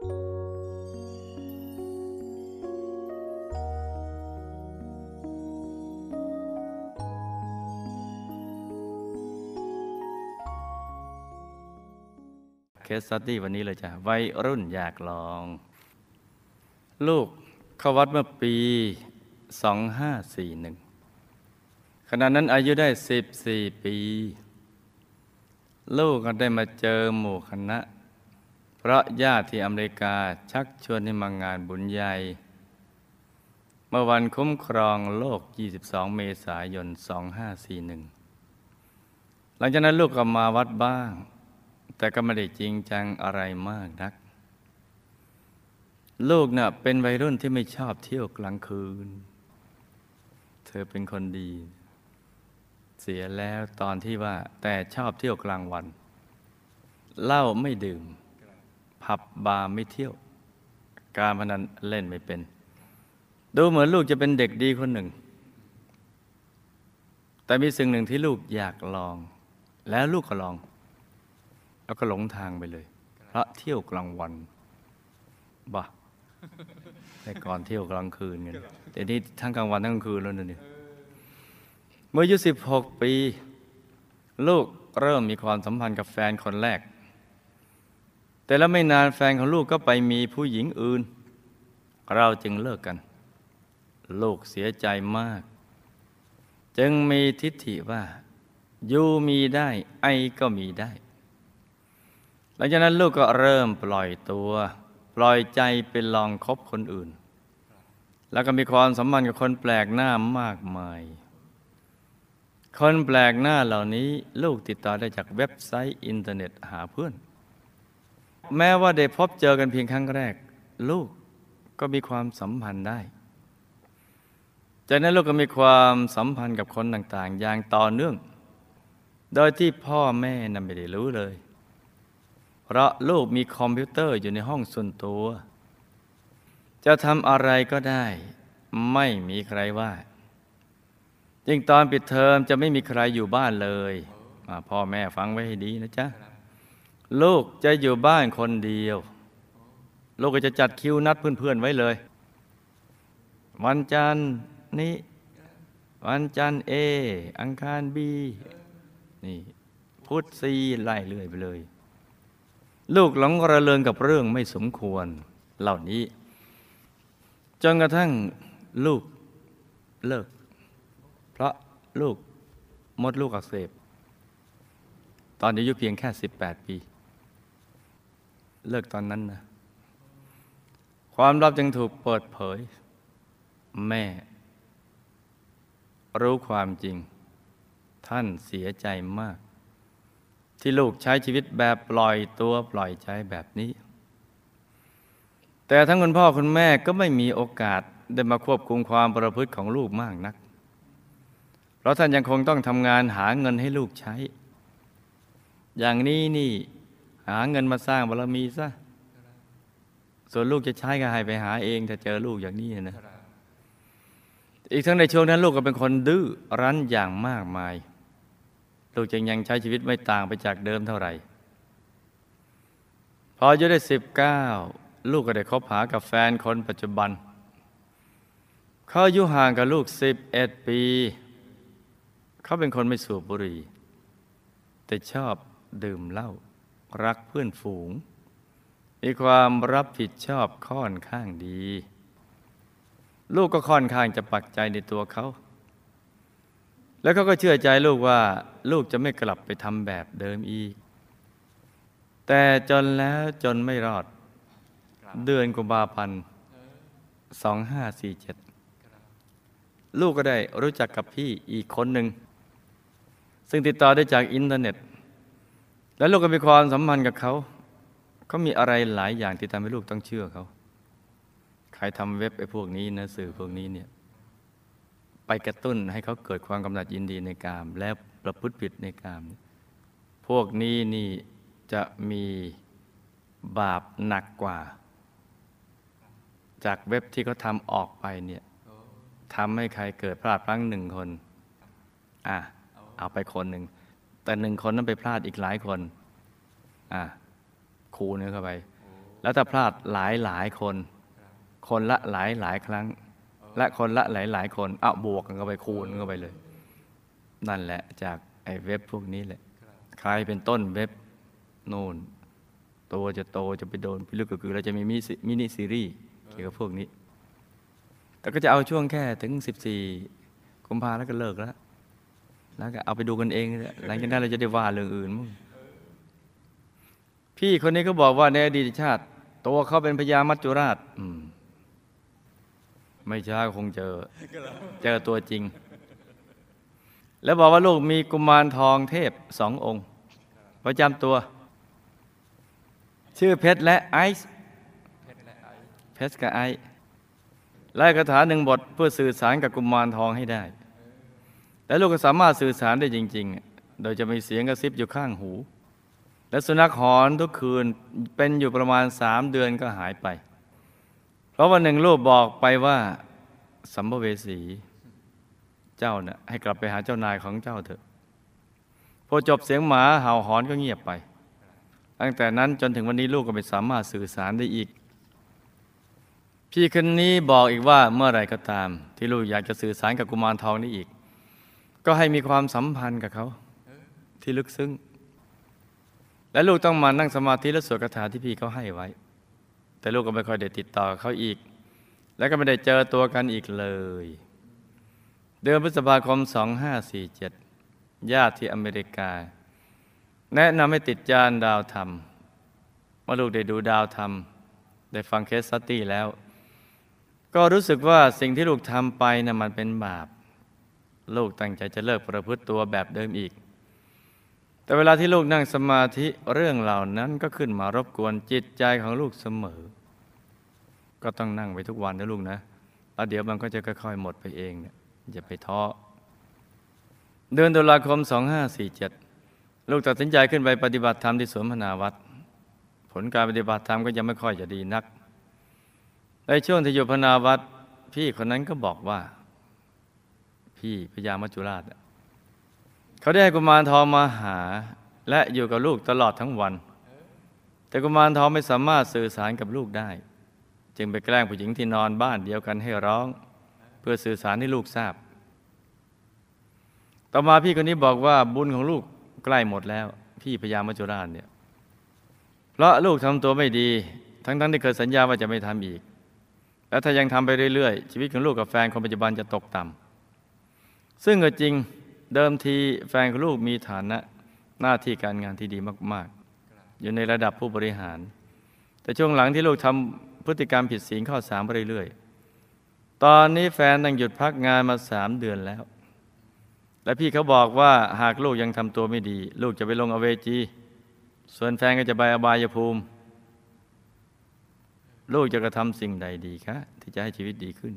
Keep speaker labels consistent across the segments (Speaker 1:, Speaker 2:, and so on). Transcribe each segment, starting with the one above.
Speaker 1: เคสสตี้วันนี้เลยจ้ะวัยรุ่นอยากลอง ลูกเข้าวัดเมื่อปี 2541 ขณะนั้นอายุได้ 14 ปี ลูกก็ได้มาเจอหมู่คณะ เพราะญาติที่อเมริกาชักชวนให้มางานบุญใหญ่ เมื่อวันคุ้มครองโลก 22 เมษายน 2541 หลังจากนั้นลูกก็มาวัดบ้าง แต่ก็ไม่ได้จริงจังอะไรมากนัก ลูกน่ะเป็นวัยรุ่นที่ไม่ชอบเที่ยวกลางคืน เธอเป็นคนดี เสียแล้วตอนที่ว่าแต่ชอบเที่ยวกลางวันเหล้าไม่ดื่ม ผับบาร์ไม่เที่ยว การพนันเล่นไม่เป็น ดูเหมือนลูกจะเป็นเด็กดีคนหนึ่ง แต่มีสิ่งหนึ่งที่ลูกอยากลอง แล้วลูกก็ลอง แล้วก็หลงทางไปเลย เพราะเที่ยวกลางวันบ้าแต่ก่อนเที่ยวกลางคืนกันแต่นี่ทั้งกลางวันทั้งกลางคืนแล้วนี่ยเมื่ออายุสิบหกปี ลูกเริ่มมีความสัมพันธ์กับแฟนคนแรก แต่แล้วไม่นานแฟนของลูกก็ไปมีผู้หญิงอื่น เราจึงเลิกกัน ลูกเสียใจมาก จึงมีทิฏฐิว่าอยู่มีได้ ไอก็มีได้ หลังจากนั้นลูกก็เริ่มปล่อยตัว ปล่อยใจเป็นลองคบคนอื่น แล้วก็มีความสัมพันธ์กับคนแปลกหน้ามากมาย คนแปลกหน้าเหล่านี้ลูกติดต่อได้จากเว็บไซต์อินเทอร์เน็ตหาเพื่อน แม้ว่าได้พบเจอกันเพียงครั้งแรก ลูกก็มีความสัมพันธ์ได้ จากนั้นลูกก็มีความสัมพันธ์กับคนต่างๆ อย่างต่อเนื่อง โดยที่พ่อแม่นั้นไม่ได้รู้เลย เพราะลูกมีคอมพิวเตอร์อยู่ในห้องส่วนตัว จะทำอะไรก็ได้ ไม่มีใครว่ายิ่งตอนปิดเทอมจะไม่มีใครอยู่บ้านเลย พ่อแม่ฟังไว้ให้ดีนะจ๊ะ ลูกจะอยู่บ้านคนเดียว ลูกก็จะจัดคิวนัดเพื่อนๆไว้เลย วันจันทร์นี้ วันจันทร์เอ อังคารบีนี่พุธซีไล่เรื่อยไปเลย ลูกหลงระเริงกับเรื่องไม่สมควรเหล่านี้ จนกระทั่งลูกเลิก เพราะลูกมดลูกอักเสบ ตอนอายุเพียงแค่ 18 ปี เลิกตอนนั้นนะความลับจึงถูกเปิดเผย แม่ รู้ความจริง ท่านเสียใจมาก ที่ลูกใช้ชีวิตแบบปล่อยตัวปล่อยใจแบบนี้ แต่ทั้งคุณพ่อคุณแม่ก็ไม่มีโอกาสได้มาควบคุมความประพฤติของลูกมากนัก เพราะท่านยังคงต้องทำงานหาเงินให้ลูกใช้ อย่างนี้นี่ หาเงินมาสร้างบารมีซะส่วนลูกจะใช้ก็ให้ไปหาเองถ้าเจอลูกอย่างนี้นะอีกทั้งในช่วงนั้นลูกก็เป็นคนดื้อรั้นอย่างมากมาย ลูกจึงยังใช้ชีวิตไม่ต่างไปจากเดิมเท่าไหร่ พออายุได้สิบเก้าลูกก็ได้คบหากับแฟนคนปัจจุบัน เขาอายุห่างกับลูกสิบเอ็ดปี เขาเป็นคนไม่สูบบุหรี่ แต่ชอบดื่มเหล้า รักเพื่อนฝูง มีความรับผิดชอบค่อนข้างดี ลูกก็ค่อนข้างจะปักใจในตัวเขา แล้วเขาก็เชื่อใจลูกว่า ลูกจะไม่กลับไปทำแบบเดิมอีก แต่จนแล้วจนไม่รอด เดือนกุมภาพันธ์สองห้าสี่เจ็ดลูกก็ได้รู้จักกับพี่อีกคนหนึ่ง ซึ่งติดต่อได้จากอินเทอร์เน็ต แล้วลูกก็มีความสัมพันธ์กับเขาเขามีอะไรหลายอย่างที่ทำให้ลูกต้องเชื่อเขาใครทำเว็บไอ้พวกนี้นะสื่อพวกนี้เนี่ยไปกระตุ้นให้เขาเกิดความกำหนัดยินดีในกาม และประพฤติผิดในกาม พวกนี้นี่จะมีบาปหนักกว่า จากเว็บที่เขาทำออกไปเนี่ยทำให้ใครเกิดพลาดพลั้งหนึ่งคน อะ เอาไปคนหนึ่ง แต่หนึ่งคนนั้นไปพลาดอีกหลายคนอะคูณเข้าไป แล้วถ้าพลาดหลายหลายคน คนละหลายหลายครั้ง และคนละหลายหลายคนเอาบวกกันเข้าไปคูณเข้าไปเลย นั่นแหละจากไอ้เว็บพวกนี้แหละใครเป็นต้นเว็บนู่นตัวจะโตจะไปโดนพิลึกก็คือเราจะมีมินิมินิซีรีส์เกี่ยวกับพวกนี้ แต่ก็จะเอาช่วงแค่ถึง 14 กุมภาแล้วก็เลิกแล้ว แล้วก็เอาไปดูกันเอง หลังจากนั้นเราจะได้ว่าเรื่องอื่นมั้งพี่คนนี้ก็บอกว่าในอดีตชาติ ตัวเขาเป็นพญามัจจุราชอืมไม่ช้าก็คงเจอ เจอตัวจริง แล้วบอกว่าลูกมีกุมารทองเทพสององค์ประจำตัว ชื่อเพชรและไอซ์เพชรกับไอซ์ไล่คาถาหนึ่งบทเพื่อสื่อสารกับกุมารทองให้ได้ และลูกก็สามารถสื่อสารได้จริง ๆ โดยจะมีเสียงกระซิบอยู่ข้างหู และสุนัขหอนทุกคืนเป็นอยู่ประมาณสามเดือนก็หายไป เพราะวันหนึ่งลูกบอกไปว่าสัมภเวสีเจ้านะ่ะให้กลับไปหาเจ้านายของเจ้าเถอะ พอจบเสียงหมาเห่าหอนก็เงียบไป ตั้งแต่นั้นจนถึงวันนี้ลูกก็ไม่สามารถสื่อสารได้อีก พี่คนนี้บอกอีกว่าเมื่อไรก็ตาม ที่ลูกอยากจะสื่อสารกับกุมารทองนี้อีก ก็ให้มีความสัมพันธ์กับเขาที่ลึกซึ้ง และลูกต้องมานั่งสมาธิและสวดคาถาที่พี่เขาให้ไว้ แต่ลูกก็ไม่ค่อยได้ติดต่อกับเขาอีก และก็ไม่ได้เจอตัวกันอีกเลย เดือนพฤษภาคม 2547 ญาติที่อเมริกา แนะนำให้ติดจานดาวธรรมเมื่อลูกได้ดูดาวธรรม ได้ฟังเคสสตตี้แล้ว ก็รู้สึกว่าสิ่งที่ลูกทำไปนะ่ะมันเป็นบาป ลูกตั้งใจจะเลิกประพฤติตัวแบบเดิมอีก แต่เวลาที่ลูกนั่งสมาธิเรื่องเหล่านั้นก็ขึ้นมารบกวนจิตใจของลูกเสมอ ก็ต้องนั่งไปทุกวันนะลูกนะแล้วเดี๋ยวมันก็จะค่อยๆหมดไปเองเนี่ยอย่าไปท้อเดือนตุลาคม 2547 ลูกตัดสินใจขึ้นไปปฏิบัติธรรมที่สวนพนาวัด ผลการปฏิบัติธรรมก็ยังไม่ค่อยจะดีนัก ในช่วงที่อยู่พนาวัดพี่คนนั้นก็บอกว่า พี่พญามัจจุราชเขาได้ให้กุมารทองมาหา และอยู่กับลูกตลอดทั้งวัน แต่กุมารทองไม่สามารถสื่อสารกับลูกได้ จึงไปแกล้งผู้หญิงที่นอนบ้านเดียวกันให้ร้อง เพื่อสื่อสารให้ลูกทราบ ต่อมาพี่คนนี้บอกว่าบุญของลูกใกล้หมดแล้ว พี่พญามัจจุราชเนี่ยเพราะลูกทำตัวไม่ดี ทั้งๆที่เคยสัญญาว่าจะไม่ทำอีก แล้วถ้ายังทำไปเรื่อยๆ ชีวิตของลูกกับแฟนคนปัจจุบันจะตกต่ำ ซึ่งก็จริงเดิมทีแฟนของลูกมีฐานะหน้าที่การงานที่ดีมาก ๆ อยู่ในระดับผู้บริหาร แต่ช่วงหลังที่ลูกทำพฤติกรรมผิดศีลข้อสามไปเรื่อยๆ ตอนนี้แฟนตั้งหยุดพักงานมาสามเดือนแล้ว และพี่เขาบอกว่าหากลูกยังทำตัวไม่ดี ลูกจะไปลงอเวจี ส่วนแฟนก็จะไปอบายภูมิ ลูกจะกระทำสิ่งใดดีคะที่จะให้ชีวิตดีขึ้น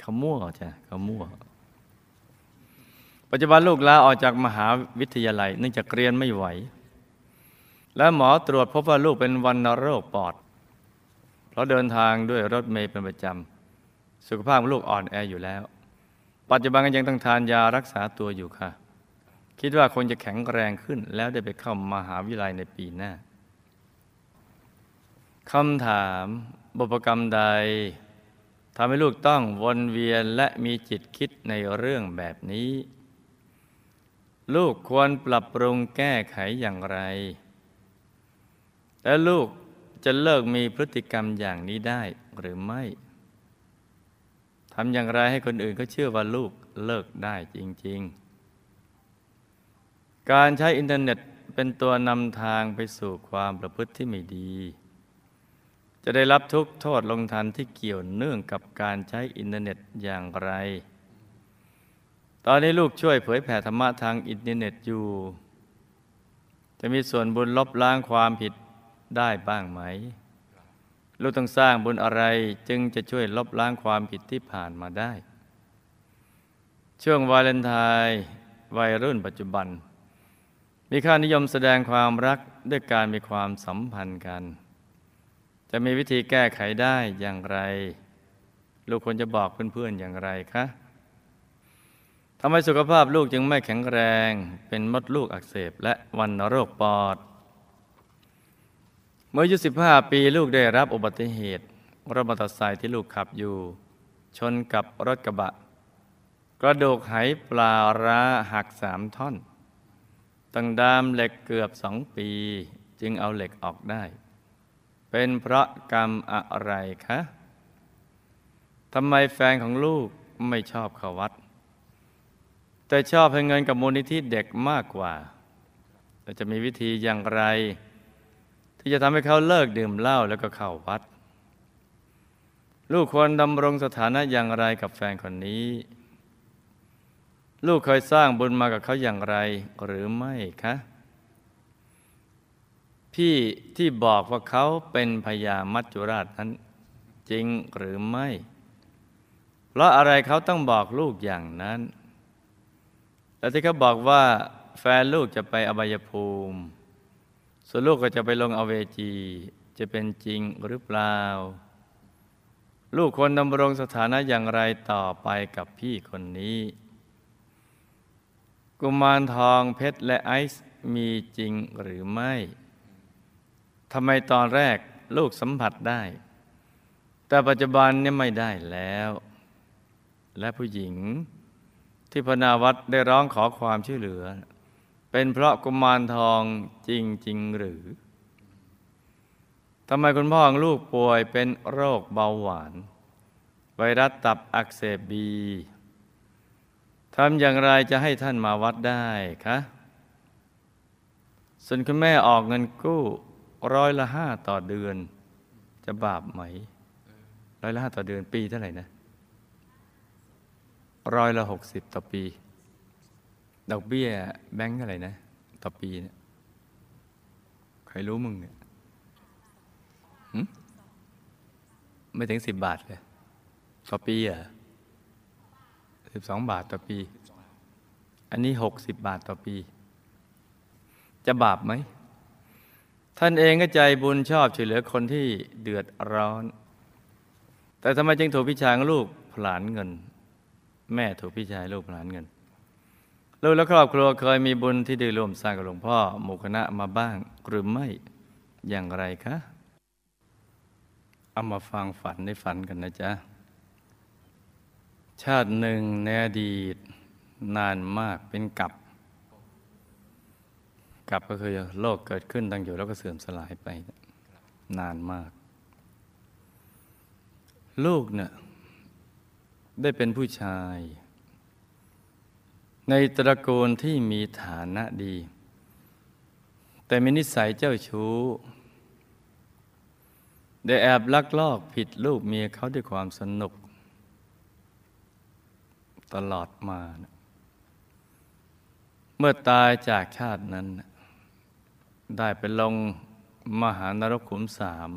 Speaker 1: เขามั่วจ้ะเขามั่ว ปัจจุบันลูกลาออกจากมหาวิทยาลัยเนื่องจากเรียนไม่ไหว และหมอตรวจพบว่าลูกเป็นวันโรคปอด เพราะเดินทางด้วยรถเมล์เป็นประจำ สุขภาพลูกอ่อนแออยู่แล้ว ปัจจุบันก็ยังต้องทานยารักษาตัวอยู่ค่ะ คิดว่าคงจะแข็งแรงขึ้น แล้วได้ไปเข้ามหาวิทยาลัยในปีหน้าคำถามบุพกรรมใดทำให้ลูกต้องวนเวียนและมีจิตคิดในเรื่องแบบนี้ ลูกควรปรับปรุงแก้ไขอย่างไร และลูกจะเลิกมีพฤติกรรมอย่างนี้ได้หรือไม่ทำอย่างไรให้คนอื่นก็เชื่อว่าลูกเลิกได้จริง ๆ การใช้อินเทอร์เน็ตเป็นตัวนำทางไปสู่ความประพฤติที่ไม่ดี จะได้รับทุกโทษลงทัณฑ์ที่เกี่ยวเนื่องกับการใช้อินเทอร์เน็ตอย่างไร ตอนนี้ลูกช่วยเผยแผ่ธรรมะทางอินเทอร์เน็ตอยู่ จะมีส่วนบุญลบล้างความผิดได้บ้างไหม ลูกต้องสร้างบุญอะไรจึงจะช่วยลบล้างความผิดที่ผ่านมาได้ ช่วงวาเลนไทน์วัยรุ่นปัจจุบัน มีค่านิยมแสดงความรักด้วยการมีความสัมพันธ์กัน จะมีวิธีแก้ไขได้อย่างไร ลูกควรจะบอกเพื่อนๆอย่างไรคะ ทำไมสุขภาพลูกจึงไม่แข็งแรง เป็นมดลูกอักเสบและวันโรคปอด เมื่ออายุ15 ปีลูกได้รับอุบัติเหตุรถมอเตอร์ไซค์ที่ลูกขับอยู่ ชนกับรถกระบะ กระดูกไหปลาร้าหักสามท่อน ตั้งดามเหล็กเกือบสองปี จึงเอาเหล็กออกได้ เป็นเพราะกรรมอะไรคะทำไมแฟนของลูกไม่ชอบเขาวัด แต่ชอบให้เงินกับมูลนิธิเด็กมากกว่าเราจะมีวิธีอย่างไร ที่จะทำให้เขาเลิกดื่มเหล้าแล้วก็เข้าวัด ลูกควรดำรงสถานะอย่างไรกับแฟนคนนี้ ลูกเคยสร้างบุญมากับเขาอย่างไรหรือไม่คะพี่ที่บอกว่าเขาเป็นพญามัจจุราชนั้น จริงหรือไม่ เพราะอะไรเขาต้องบอกลูกอย่างนั้น แล้วที่เขาบอกว่าแฟนลูกจะไปอบายภูมิ ส่วนลูกก็จะไปลงอเวจี จะเป็นจริงหรือเปล่า ลูกควรดำรงสถานะอย่างไรต่อไปกับพี่คนนี้ กุมารทองเพชรและไอซ์มีจริงหรือไม่ทำไมตอนแรกลูกสัมผัสได้ แต่ปัจจุบันเนี่ยไม่ได้แล้ว และผู้หญิง ที่พนาวัดได้ร้องขอความช่วยเหลือ เป็นเพราะกุมารทองจริงๆหรือทำไมคุณพ่อของลูกป่วยเป็นโรคเบาหวาน ไวรัสตับอักเสบบีทำอย่างไรจะให้ท่านมาวัดได้คะส่วนคุณแม่ออกเงินกู้ร้อยละห้าต่อเดือน จะบาปไหมร้อยละห้าต่อเดือนปีเท่าไหร่นะ ร้อยละหกสิบต่อปี ดอกเบี้ยแบงก์เท่าไหร่นะ ต่อปีเนี่ยใครรู้มึงเนี่ยไม่ถึงสิบบาทเลย ต่อปีอะสิบสองบาทต่อปี อันนี้หกสิบบาทต่อปี จะบาปไหม ท่านเองก็ใจบุญชอบช่วยเหลือคนที่เดือดร้อน แต่ทำไมจึงถูกพี่ชางลูกผลานเงิน แม่ถูกพี่ชายลูกผลานเงินลูกและครอบครัวเคยมีบุญที่ได้ร่วมสร้างกับหลวงพ่อหมู่คณะมาบ้างหรือไม่อย่างไรคะเอามาฟังฝันในฝันกันนะจ๊ะ ชาติหนึ่งในอดีตนานมากเป็นกับกับก็คือโลกเกิดขึ้นตั้งอยู่แล้วก็เสื่อมสลายไป นานมาก ลูกเนี่ย ได้เป็นผู้ชาย ในตระกูลที่มีฐานะดี แต่มีนิสัยเจ้าชู้ ได้แอบลักลอบผิดลูกเมียเขาด้วยความสนุก ตลอดมา เมื่อตายจากชาตินั้น ได้ไปลงมหานรกขุมสาม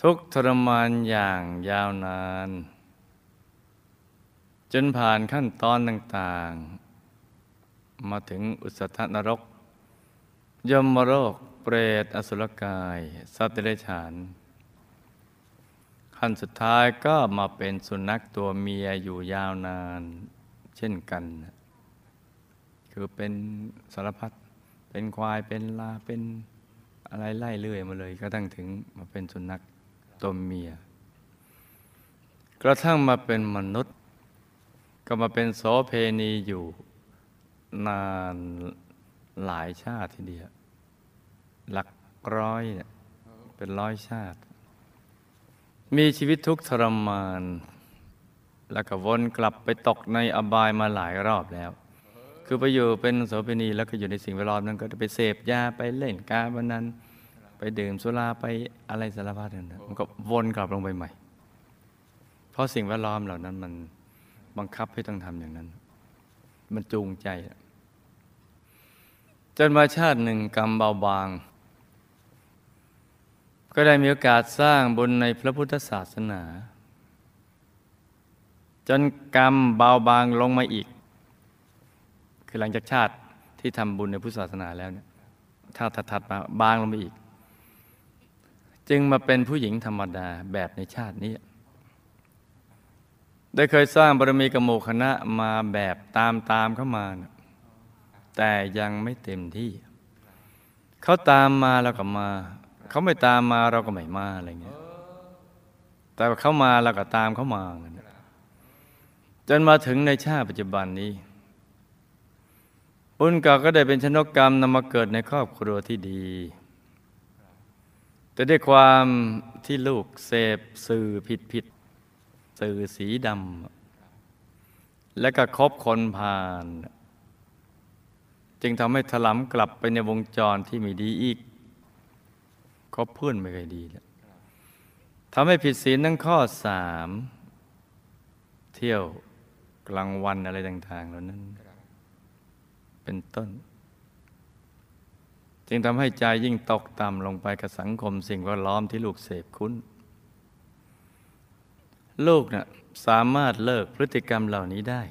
Speaker 1: ทุกทรมานอย่างยาวนาน จนผ่านขั้นตอนต่างๆ มาถึงอุสธนรก ยมโรคเปรตอสุรกาย สัตว์เดรัจฉาน ขั้นสุดท้ายก็มาเป็นสุนัขตัวเมียอยู่ยาวนาน เช่นกัน คือเป็นสารพัดเป็นควายเป็นลาเป็นอะไรไล่เรื่อยมาเลยก็ตั้งถึงมาเป็นสุนัขตัวเมีย กระทั่งมาเป็นมนุษย์ ก็มาเป็นโสเพณีอยู่นานหลายชาติทีเดียวหลักร้อยเนี่ยเป็นร้อยชาติ มีชีวิตทุกข์ทรมาน แล้วก็วนกลับไปตกในอบายมาหลายรอบแล้ว คือไปอยู่เป็นโสเภณีแล้วก็อยู่ในสิ่งแวดล้อมนั้นก็จะไปเสพยาไปเล่นการพนันไปดื่มสุราไปอะไรสารพัดนั่นมันก็วนกลับลงไปใหม่ เพราะสิ่งแวดล้อมเหล่านั้นมัน บังคับให้ต้องทำอย่างนั้น มันจูงใจ จนมาชาติหนึ่งกรรมเบาบาง ก็ได้มีโอกาสสร้างบุญในพระพุทธศาสนา จนกรรมเบาบางลงมาอีก คือหลังจากชาติที่ทำบุญในพุทธศาสนาแล้วเนี่ยถ้าถัดมาบางลงไปอีก จึงมาเป็นผู้หญิงธรรมดาแบบในชาตินี้ ได้เคยสร้างบารมีกบหมูคณะมาแบบตามตามเข้ามานะแต่ยังไม่เต็มที่ เขาตามมาแล้วก็มา เขาไม่ตามมาเราก็ไม่มาอะไรเงี้ยแต่เขามาเราก็ตามเขามา จนมาถึงในชาติปัจจุบันนี้อุนกาก็ได้เป็นชนกกรรมนำมาเกิดในครอบครัวที่ดี แต่ด้วยความที่ลูกเสพสื่อผิด สื่อสีดำและก็คบคนผ่าน จึงทำให้ถลำกลับไปในวงจรที่ไม่ดีอีกคบเพื่อนไม่เคยดีแล้วทำให้ผิดศีลทั้งข้อสามเที่ยวกลางวันอะไรต่างๆเหล่านั้น เป็นต้น จึงทำให้ใจยิ่งตกต่ำลงไปกับสังคมสิ่งแวดล้อมที่ลูกเสพคุ้น ลูกนะ่ะสามารถเลิกพฤติกรรมเหล่านี้ได้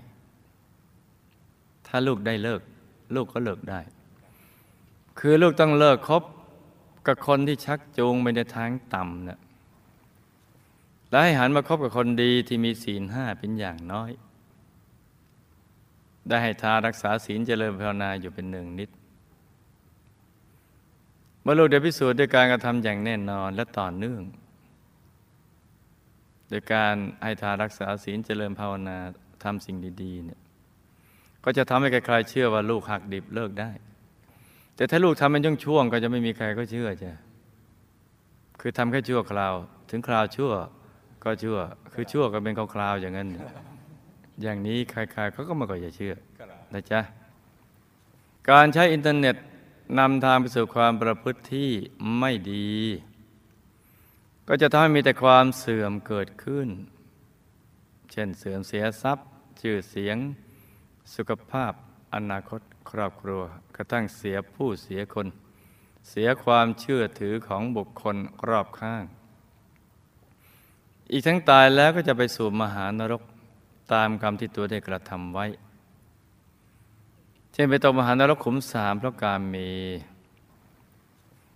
Speaker 1: ถ้าลูกได้เลิก ลูกก็เลิกได้ คือลูกต้องเลิกคบกับคนที่ชักจูงไปในทางต่ำนะและให้หันมาคบกับคนดีที่มีศีลห้าเป็นอย่างน้อย ได้ให้ทารักษาศีลเจริญภาวนาอยู่เป็นหนึ่งนิดเมื่อลูกได้พิสูจน์ด้วยการกระทำอย่างแน่นอนและต่อเนื่อง โดยการให้ทารักษาศีลเจริญภาวนาทำสิ่งดีๆเนี่ยก็จะทำให้ใครๆเชื่อว่าลูกหักดิบเลิกได้ แต่ถ้าลูกทำเป็นช่วงๆก็จะไม่มีใครก็เชื่อจ้ะคือทำแค่ชั่วคราว ถึงคราวชั่วก็ชั่ว คือชั่วก็เป็นคราวๆอย่างนั้น อย่างนี้ใครๆเขาก็ไม่ก็จะเชื่อนะจ๊ะการใช้อินเทอร์เน็ตนำทางไปสู่ความประพฤติที่ไม่ดี ก็จะทำให้มีแต่ความเสื่อมเกิดขึ้น เช่นเสื่อมเสียทรัพย์ ชื่อเสียง สุขภาพ อนาคตครอบครัว กระทั่งเสียผู้เสียคน เสียความเชื่อถือของบุคคลรอบข้าง อีกทั้งตายแล้วก็จะไปสู่มหานรกตามกรรมที่ตัวได้กระทำไว้ เช่นไปตกมหานรกขุมสามเพราะการเม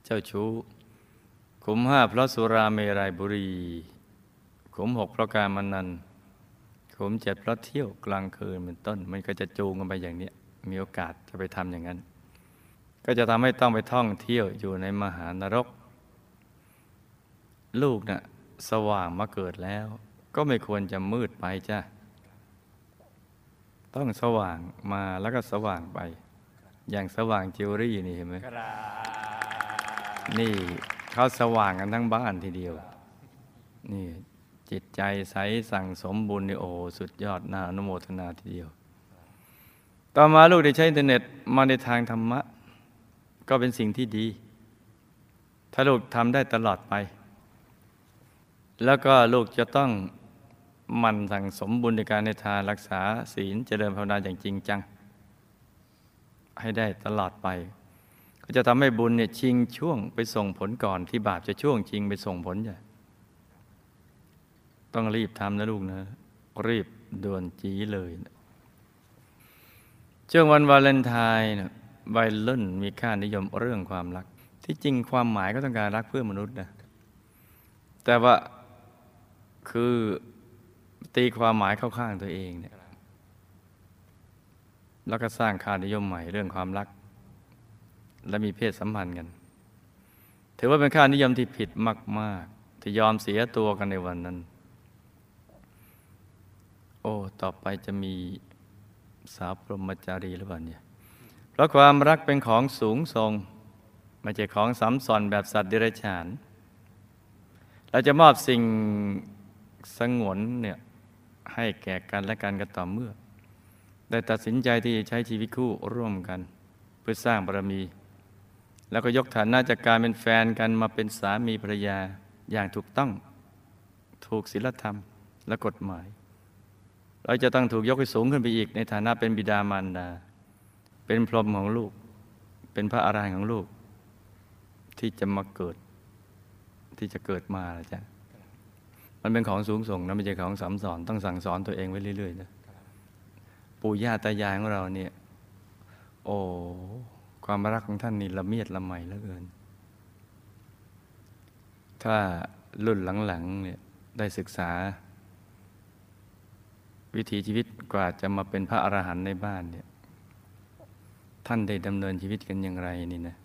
Speaker 1: เจ้าชู้ ขุมห้าเพราะสุราเมรัยบุรี ขุมหกเพราะการมันนันขุมเจ็ดเพราะเที่ยวกลางคืนเป็นต้น มันก็จะจูงกันไปอย่างนี้มีโอกาสจะไปทำอย่างนั้น ก็จะทำให้ต้องไปท่องเที่ยวอยู่ในมหานรก ลูกนะ่ะสว่างมาเกิดแล้ว ก็ไม่ควรจะมืดไปจ้ะต้องสว่างมาแล้วก็สว่างไป อย่างสว่างจิวรี่นี่เห็นไหมนี่ เขาสว่างกันทั้งบ้านทีเดียว นี่จิตใจใสสั่งสมบุญนี่โอ้สุดยอดน่าอนุโมทนาทีเดียว ต่อมาลูกได้ใช้อินเทอร์เน็ตมาในทางธรรมะ ก็เป็นสิ่งที่ดี ถ้าลูกทำได้ตลอดไป แล้วก็ลูกจะต้องมันสั่งสมบุญในการในทานรักษาศีลเจริญภาวนาอย่างจริงจัง ให้ได้ตลอดไป ก็จะทำให้บุญเนี่ยชิงช่วงไปส่งผลก่อนที่บาปจะช่วงชิงไปส่งผลใหญ่ต้องรีบทำนะลูกนะ รีบด่วนจีเลยนะช่วงวันวาเลนไทน์นะวัยรุ่นมีค่านิยมเรื่องความรัก ที่จริงความหมายก็ต้องการรักเพื่อมนุษย์นะแต่ว่าคือตีความหมายเข้าข้างตัวเองเนี่ยแล้วก็สร้างค่านิยมใหม่เรื่องความรัก และมีเพศสัมพันธ์กัน ถือว่าเป็นค่านิยมที่ผิดมาก ๆ ที่ยอมเสียตัวกันในวันนั้น โอ้ ต่อไปจะมีสาวพรหมจารีหรือเปล่าเนี่ยเพราะความรักเป็นของสูงทรงไม่ใช่ของสำสอนแบบสัตว์เดรัจฉาน เราจะมอบสิ่งสงวนเนี่ยให้แก่กันและกันก็ต่อเมื่อ ได้ตัดสินใจที่จะใช้ชีวิตคู่ร่วมกัน เพื่อสร้างบารมี แล้วก็ยกฐานะจากการเป็นแฟนกันมาเป็นสามีภรรยาอย่างถูกต้องถูกศีลธรรมและกฎหมาย เราจะต้องถูกยกให้สูงขึ้นไปอีก ในฐานะเป็นบิดามารดา เป็นพรหมของลูก เป็นพระอารหันต์ของลูก ที่จะมาเกิด ที่จะเกิดมาจ้ะมันเป็นของสูงส่งนะไม่ใช่ของสามสอน ต้องสั่งสอนตัวเองไว้เรื่อยๆนะปู่ย่าตายายของเราเนี่ย โอ้ ความรักของท่านนี่ละเมียดละไมเหลือเกิน ถ้ารุ่นหลังๆเนี่ยได้ศึกษา วิถีชีวิตกว่าจะมาเป็นพระอรหันต์ในบ้านเนี่ยท่านได้ดำเนินชีวิตกันอย่างไรนี่นะ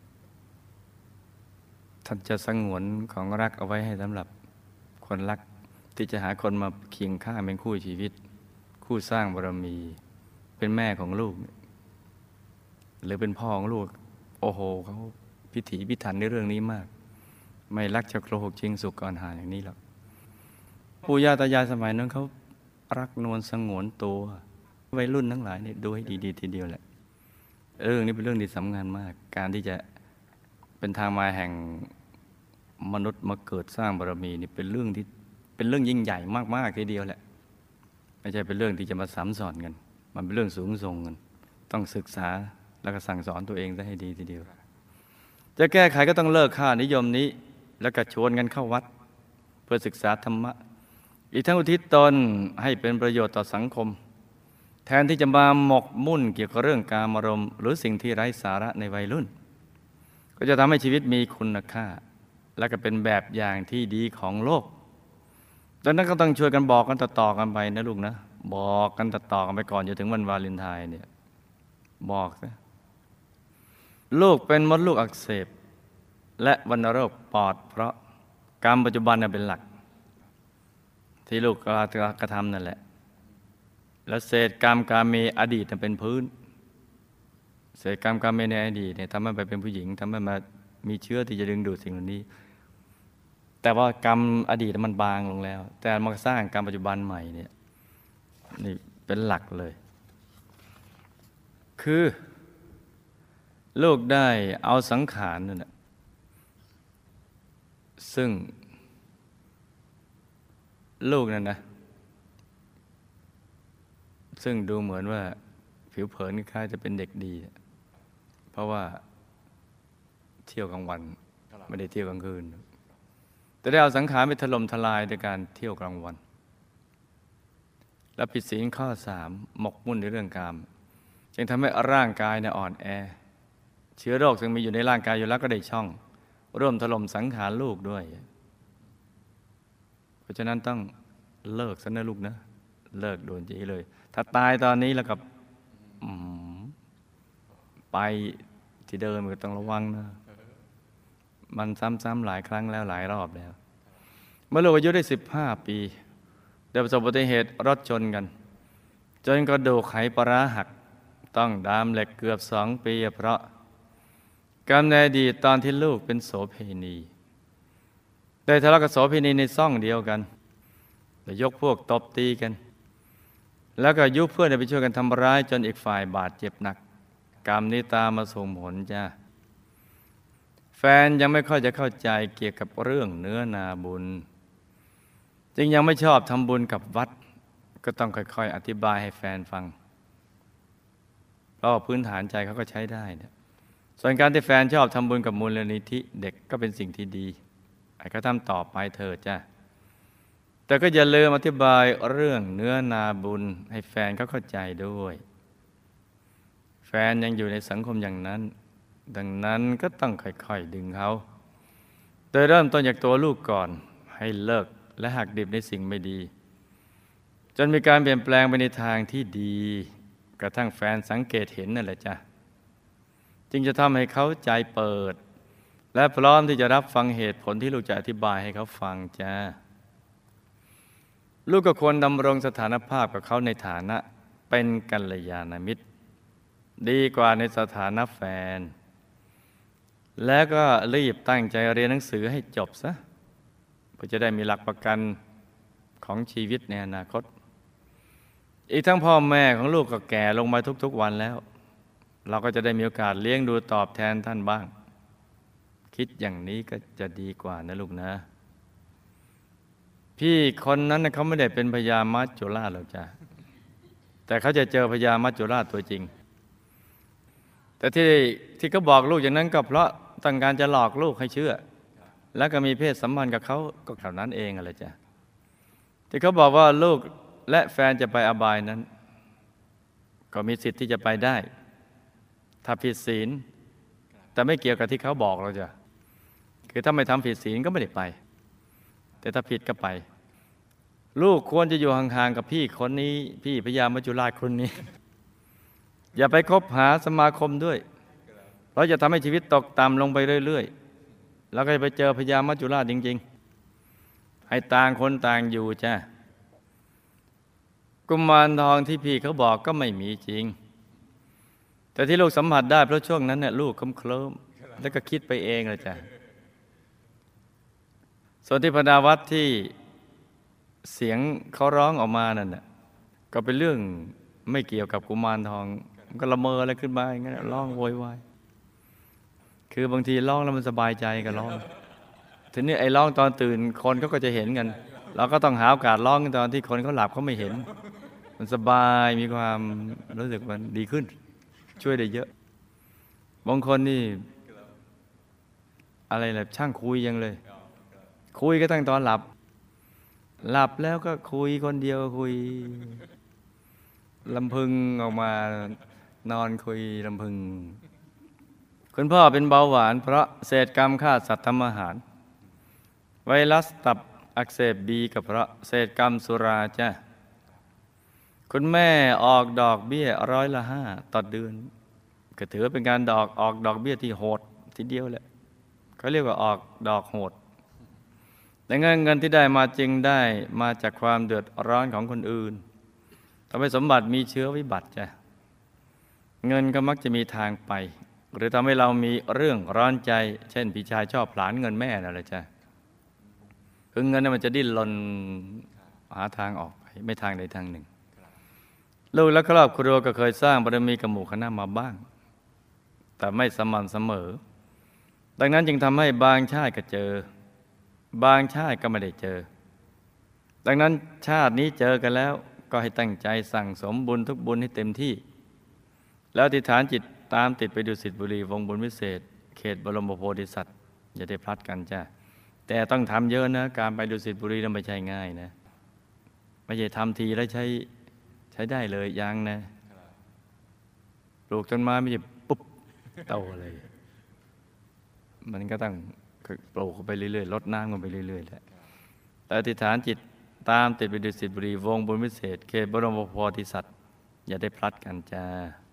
Speaker 1: ท่านจะสงวนของรักเอาไว้ให้สำหรับคนรักที่จะหาคนมาเคียงข้างเป็นคู่ชีวิต คู่สร้างบารมี เป็นแม่ของลูก หรือเป็นพ่อของลูก โอ้โหเขาพิถีพิถันในเรื่องนี้มาก ไม่รักจะโกหกชิงสุกก่อนหาอย่างนี้หรอกปู่ย่าตายายสมัยนั้นเขารักนวลสงวนตัววัยรุ่นทั้งหลายเนี่ยดูให้ดีๆทีเดียวแหละ เรื่องนี้เป็นเรื่องที่สำคัญมาก การที่จะเป็นทางมาแห่งมนุษย์มาเกิดสร้างบารมีนี่เป็นเรื่องที่เป็นเรื่องยิ่งใหญ่มากๆทีเดียวแหละ ไม่ใช่เป็นเรื่องที่จะมาสามสอนกัน มันเป็นเรื่องสูงส่งกัน ต้องศึกษา แล้วก็สั่งสอนตัวเองได้ให้ดีทีเดียว จะแก้ไขก็ต้องเลิกค่านิยมนี้ แล้วก็ชวนกันเข้าวัด เพื่อศึกษาธรรมะ อีกทั้งอุทิศตนให้เป็นประโยชน์ต่อสังคม แทนที่จะมาหมกมุ่นเกี่ยวกับเรื่องการมารมหรือสิ่งที่ไร้สาระในวัยรุ่น ก็จะทำให้ชีวิตมีคุณค่า และก็เป็นแบบอย่างที่ดีของโลกดังนั้นก็ต้องช่วยกันบอกกันต่อๆกันไปนะลูกนะ บอกกันต่อๆกันไปก่อนจนถึงวันวาเลนไทน์เนี่ย บอกนะ ลูกเป็นมดลูกอักเสบ และวัณโรคปอด เพราะกรรมปัจจุบันน่เป็นหลัก ที่ลูกกระทำนั่นแหละ แล้วเศษกรรมกรรมเมอดีตเป็นพื้น เศษกรรมกรรมเมในอดีตเนี่ยทำให้ไปเป็นผู้หญิงทำให้มามีเชื้อที่จะดึงดูดสิ่งเหล่านี้ แต่ว่ากรรมอดีตมันบางลงแล้ว แต่มาสร้างกรรมปัจจุบันใหม่เนี่ยนี่เป็นหลักเลย คือ ลูกได้เอาสังขารนั่นแหละซึ่ง ลูกนั่นนะ ซึ่งดูเหมือนว่า ผิวเผินคล้ายจะเป็นเด็กดี เพราะว่าเที่ยวกลางวัน ไม่ได้เที่ยวกลางคืน แต่ได้เอาสังขารไปถล่มทลายด้วยการเที่ยวกลางวัน และผิดศีลข้อสามหมกมุ่นในเรื่องกาม จึงทำให้ร่างกายเนี่ยอ่อนแอ เชื้อโรคซึ่งมีอยู่ในร่างกายอยู่แล้วก็ได้ช่อง ร่วมถล่มสังขารลูกด้วย เพราะฉะนั้นต้องเลิกซะนะลูกนะ เลิกโดนจีเลย ถ้าตายตอนนี้แล้วกับไปที่เดิมก็ต้องระวังนะมันซ้ำๆหลายครั้งแล้วหลายรอบแล้ว เมื่อลูกอายุได้สิบห้าปีได้ประสบอุบัติเหตุรถชนกัน จนกระดูกไขปลาร้าหัก ต้องดามเหล็กเกือบสองปี เพราะ กรรมในอดีตตอนที่ลูกเป็นโสเพณีได้ทะเลาะกับโสเพณีในซ่องเดียวกันแต่ยกพวกตบตีกัน แล้วก็ยุเพื่อนไปช่วยกันทำร้ายจนอีกฝ่ายบาดเจ็บหนัก กรรมนี้ตามมาส่งผลจ้าแฟนยังไม่ค่อยจะเข้าใจเกี่ยวกับเรื่องเนื้อนาบุญ จึงยังไม่ชอบทำบุญกับวัด ก็ต้องค่อยๆ อธิบายให้แฟนฟังเพราะพื้นฐานใจเขาก็ใช้ได้เนี่ย ส่วนการที่แฟนชอบทำบุญกับมูลนิธิเด็กก็เป็นสิ่งที่ดีไอ้ก็ทำต่อไปเถิดจ้ะแต่ก็อย่าลืมอธิบายเรื่องเนื้อนาบุญให้แฟนเขาเข้าใจด้วย แฟนยังอยู่ในสังคมอย่างนั้น ดังนั้นก็ต้องค่อยๆดึงเขาโดยเริ่มต้นจากตัวลูกก่อนให้เลิกและหักดิบในสิ่งไม่ดี จนมีการเปลี่ยนแปลงไปในทางที่ดี กระทั่งแฟนสังเกตเห็นนั่นแหละจ้ะ จึงจะทำให้เขาใจเปิด และพร้อมที่จะรับฟังเหตุผลที่ลูกจะอธิบายให้เขาฟังจ้าลูกก็ควรดำรงสถานภาพกับเขาในฐานะเป็นกัลยาณมิตร ดีกว่าในสถานะแฟน แล้วก็รีบตั้งใจเรียนหนังสือให้จบซะเพื่อจะได้มีหลักประกันของชีวิตในอนาคต อีกทั้งพ่อแม่ของลูกก็แก่ลงมาทุกๆวันแล้ว เราก็จะได้มีโอกาสเลี้ยงดูตอบแทนท่านบ้าง คิดอย่างนี้ก็จะดีกว่านะลูกนะ พี่คนนั้นเขาไม่ได้เป็นพญามัจจุราชหรอกจ้ะแต่เขาจะเจอพญามัจจุราชตัวจริง แต่ที่ที่เขาบอกลูกอย่างนั้นก็เพราะต้องการจะหลอกลูกให้เชื่อ แล้วก็มีเพศสัมพันธ์กับเขาก็เท่านั้นเองอะไรจ้ะที่เขาบอกว่าลูกและแฟนจะไปอบายนั้น ก็มีสิทธิ์ที่จะไปได้ ถ้าผิดศีล แต่ไม่เกี่ยวกับที่เขาบอกเราจะคือถ้าไม่ทำผิดศีลก็ไม่ได้ไป แต่ถ้าผิดก็ไป ลูกควรจะอยู่ห่างๆกับพี่คนนี้ พี่พญามัจจุราชคนนี้ อย่าไปคบหาสมาคมด้วย เราจะทำให้ชีวิตตกต่ำลงไปเรื่อยๆ แล้วก็จะไปเจอพญามัจจุราชจริง ๆ ให้ต่างคนต่างอยู่จ้ะกุมารทองที่พี่เขาบอกก็ไม่มีจริง แต่ที่ลูกสัมผัสได้เพราะช่วงนั้นเนี่ยลูกเคลิ้มแล้วก็คิดไปเองเลยจ้ะส่วนที่พนาวัดที่เสียงเขาร้องออกมานั่นน่ะก็เป็นเรื่องไม่เกี่ยวกับกุมารทองมันก็ละเมออะไรขึ้นมาอย่างเงี้ยร้องโวยวายคือบางทีร้องแล้วมันสบายใจก็ร้องทีนี้ไอ้ร้องตอนตื่นคนเขาก็จะเห็นกันเราก็ต้องหาโอกาสร้องตอนที่คนเขาหลับเขาไม่เห็น มันสบายมีความรู้สึกมันดีขึ้น ช่วยได้เยอะ บางคนนี่ อะไรแบบช่างคุยยังเลย คุยก็ตั้งตอนหลับ หลับแล้วก็คุยคนเดียวคุยลำพึงออกมานอนคุยลำพึง คุณพ่อเป็นเบาหวาน เพราะเศษกรรมฆ่าสัตว์ทำอาหาร ไวรัสตับอักเสบบีกับเพราะเศษกรรมสุราจ้ะ คุณแม่ออกดอกเบี้ยร้อยละห้าต่อเดือน ก็ถือเป็นการดอกออกดอกเบี้ยที่โหดทีเดียวแหละเขาเรียกว่าออกดอกโหดแต่เงินเงินที่ได้มาจริงได้มาจากความเดือดร้อนของคนอื่นทำให้สมบัติมีเชื้อวิบัติจ้ะเงินก็มักจะมีทางไป หรือทำให้เรามีเรื่องร้อนใจ เช่นพี่ชายชอบผลานเงินแม่นั่นแหละจ้ะคือเงินนั้นมันจะดิ้นรนหาทางออกไปไม่ทางใดทางหนึ่ง ลูกและครอบครัวก็เคยสร้างบารมีกับหมู่คณะมาบ้าง แต่ไม่สม่ำเสมอ ดังนั้นจึงทำให้บางชาติก็เจอ บางชาติก็ไม่ได้เจอ ดังนั้นชาตินี้เจอกันแล้วก็ให้ตั้งใจสั่งสมบุญทุกบุญให้เต็มที่ แล้วอธิฐานจิตตามติดไปดูสิทธิบุรีวงบุญวิเศษ เขตบรมโพธิสัตว์อย่าได้พลัดกันจ้าแต่ต้องทำเยอะนะ การไปดูสิทธิบุรีนั้นไม่ใช่ง่ายนะ ไม่ใช่ทำทีแล้วใช้ ใช้ได้เลยยังนะปลูกต้นไม้ไม่ใช่ปุ๊บโตเลย มันก็ต้องปลูกไปเรื่อยๆลดน้ำกันไปเรื่อยๆแหละแต่อธิษฐานจิตตามติดไปดูสิทธิบุรีวงบุญวิเศษเขตบรมโพธิสัตว์ อย่าได้พลัดกันจ้า
Speaker 2: สา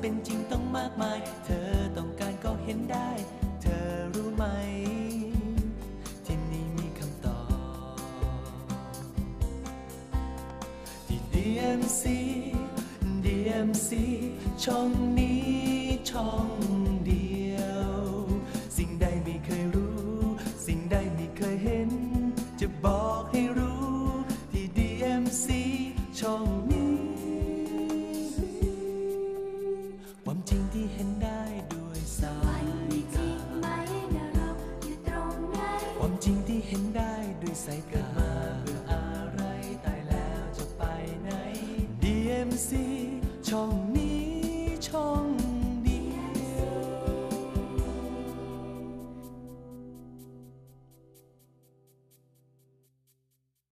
Speaker 3: เป็นจริงต้องมากมาย เธอต้องการก็เห็นได้ เธอรู้ไหม ที่นี่มีคำตอบที่ DMC DMC ช่องนี้ช่อง